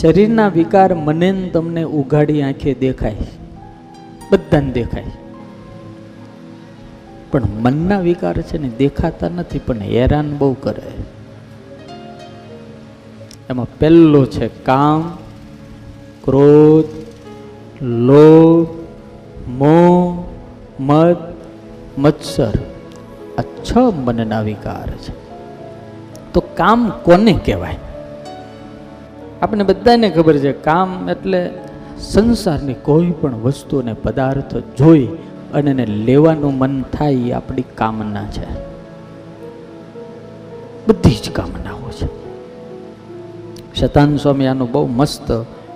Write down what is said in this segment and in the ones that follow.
શરીરના વિકાર મને તમને ઉઘાડી આંખે દેખાય. બધાને દેખાય. પણ મનના વિકાર છે ને દેખાતા નથી, પણ હેરાન બહુ કરે. એમાં પહેલો છે કામ, ક્રોધ, લોભ, મોહ, મદ, મત્સર. આ છ મનના વિકાર છે. તો કામ કોને કહેવાય? આપણે બધાને ખબર છે, કામ એટલે સંસારની કોઈ પણ વસ્તુ અને પદાર્થ જોઈ અને એને લેવાનું મન થાય એ આપણી કામના છે. બધી જ કામનાઓ છે. શતાન સ્વામી આનું બહુ મસ્ત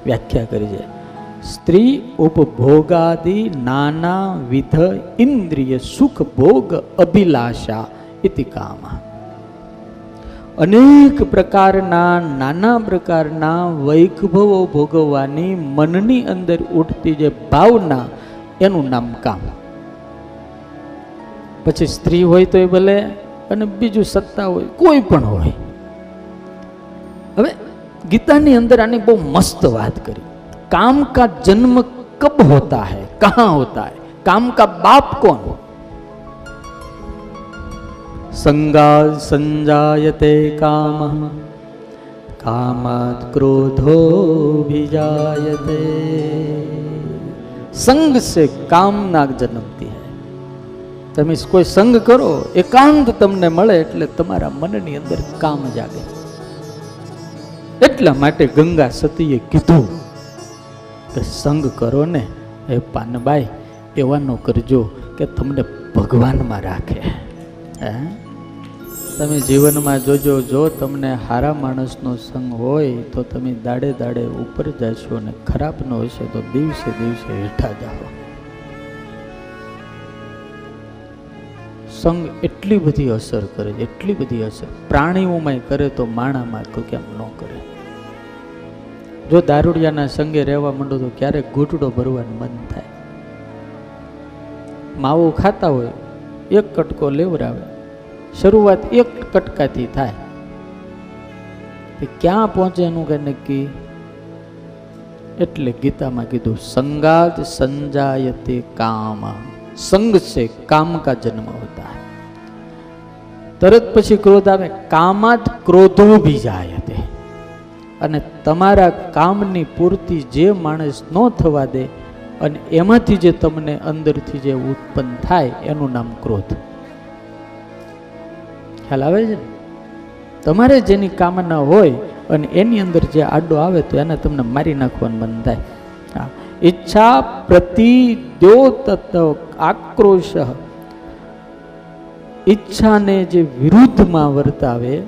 વ્યાખ્યા કરી છે. સ્ત્રી ઉપભોગાદિ નાના વિધ ઇન્દ્રિય સુખ ભોગ અભિલાષા ઇતિ કામા. અનેક પ્રકારના, નાના પ્રકારના વૈભવો ભોગવવાની મનની અંદર ઉઠતી જે ભાવના, એનું નામ કામ. પછી સ્ત્રી હોય તો એ ભલે, અને બીજું સત્તા હોય, કોઈ પણ હોય. હવે ગીતાની અંદર આની બહુ મસ્ત વાત કરી. કામ કા જન્મ કબ હોતા હૈ, કહા હોતા હૈ? કામ કા બાપ કોણ? સંગા સંજાયતે કામ કામાત ક્રોધો ભીજાયતે સંગ સે કામના જન્મતી હૈ તમે કોઈ સંગ કરો એકાંત તમને મળે એટલે તમારા મનની અંદર કામ જાગે એટલા માટે ગંગા સતીએ કીધું કે સંગ કરો ને એ પાનબાઈ એવાનો કરજો કે તમને ભગવાનમાં રાખે હે તમે જીવનમાં જોજો, જો તમને હારા માણસનો સંગ હોય, તો તમે દાડે દાડે ઉપર જશો અને ખરાબનો હશે, તો દિવસે દિવસે હેઠા જાઓ. સંગ એટલી બધી અસર કરે છે, એટલી બધી અસર. પ્રાણીઓમાં કરે તો માણામાં તો કેમ ન કરે? જો દારૂડિયાના સંગે રહેવા માંડો તો ક્યારેક ઘૂંટડો ભરવાનું મન થાય? માવો ખાતા હોય, એક કટકો લેવરાવે. શરૂઆત એક કટકાથી થાય. તે ક્યાં પહોંચે એનું કે નક્કી? એટલે ગીતામાં કીધું સંગાત સંજાયતે કામ. સંગ છે, કામ કા જન્મ હોતા હે. તરત પછી ક્રોધ આવે કામાત ક્રોધો બી જાય તે અને તમારા કામની પૂર્તિ જે માણસ ન થવા દે અને એમાંથી જે તમને અંદરથી જે ઉત્પન્ન થાય, એનું નામ ક્રોધ. ખ્યાલ આવે છે તમારે જેની કામના હોય અને એની અંદર જે આડો આવે તો એને તમને મારી નાખવાનું મન થાય. હા. ઈચ્છા પ્રતિ દ્યોતત્વ આક્રોશ. ઈચ્છાને જે વિરુદ્ધમાં વર્તાવે,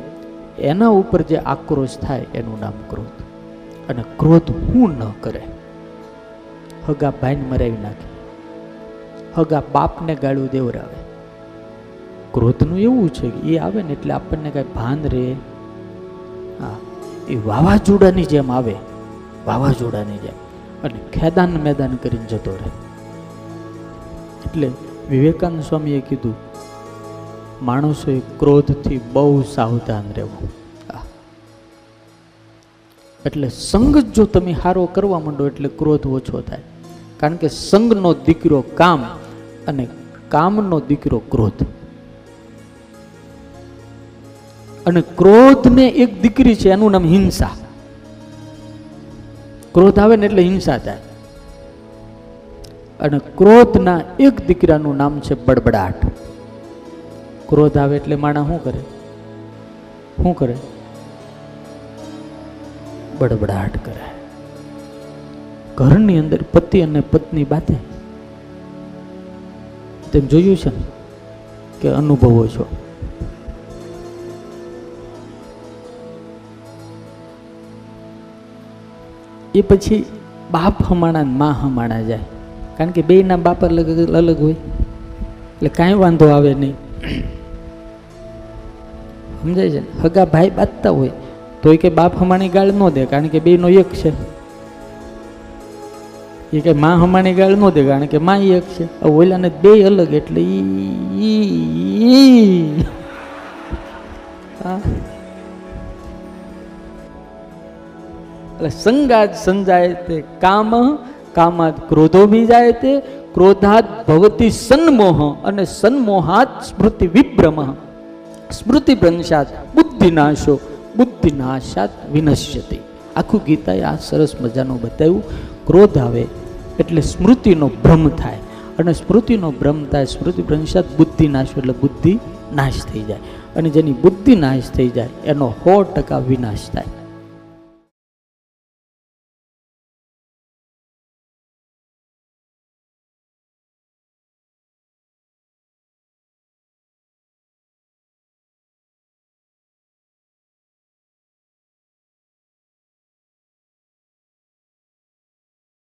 એના ઉપર જે આક્રોશ થાય, એનું નામ ક્રોધ. અને ક્રોધ હું ન કરે. હગા ભાઈને મરાવી નાખે. હગા બાપને ગાળું દેવરાવે. ક્રોધનું એવું છે કે એ આવે ને એટલે આપણને કાંઈ ભાન રહે. હા, એ વાવાઝોડાની જેમ આવે. વાવાઝોડાની જેમ. અને ખેદાન મેદાન કરીને જતો રહે. એટલે વિવેકાનંદ સ્વામીએ કીધું, માણસોએ ક્રોધથી બહુ સાવધાન રહેવું. એટલે સંગ જો તમે હારો કરવા માંડો એટલે ક્રોધ ઓછો થાય. કારણ કે સંગનો દીકરો કામ અને કામનો દીકરો ક્રોધ. અને ક્રોધને એક દીકરી છે, એનું નામ હિંસા. ક્રોધ આવે ને એટલે હિંસા થાય. અને ક્રોધના એક દીકરાનું નામ છે બડબડાટ. ક્રોધ આવે એટલે માણા શું કરે? શું કરે? બડબડાટ કરે. ઘરની અંદર પતિ અને પત્ની બાતે તેમ જોયું છે ને, કે અનુભવો છો. એ પછી બાપ હમાણા મા હમાણા જાય. કારણ કે બેયના બાપ અલગ અલગ હોય. એટલે કાંઈ વાંધો આવે નહીં. સમજાય છે હગા ભાઈ બાંધતા હોય. તો એ કે બાપ હમાણી ગાળ ન દે, કારણ કે બેનો એક છે. એ કે મા હમાણી ગાળ ન દે, કારણ કે મા એક છે. ઓલાને બે અલગ એટલે ઈ. એટલે સંગાજ સંજાય તે કામ, કામાદ ક્રોધો બીજાય તે ક્રોધાત ભવતી સન્મોહ અને સન્મોહાત સ્મૃતિ વિભ્રમ. સ્મૃતિ ભ્રંશાત બુદ્ધિનાશો બુદ્ધિનાશાત વિનશ્યતી. આખું ગીતાએ આ સરસ મજાનું બતાવ્યું. ક્રોધ આવે એટલે સ્મૃતિનો ભ્રમ થાય. અને સ્મૃતિનો ભ્રમ થાય, સ્મૃતિ ભ્રંશાત બુદ્ધિ નાશ એટલે બુદ્ધિ નાશ થઈ જાય. અને જેની બુદ્ધિ નાશ થઈ જાય, એનો સો ટકા વિનાશ થાય.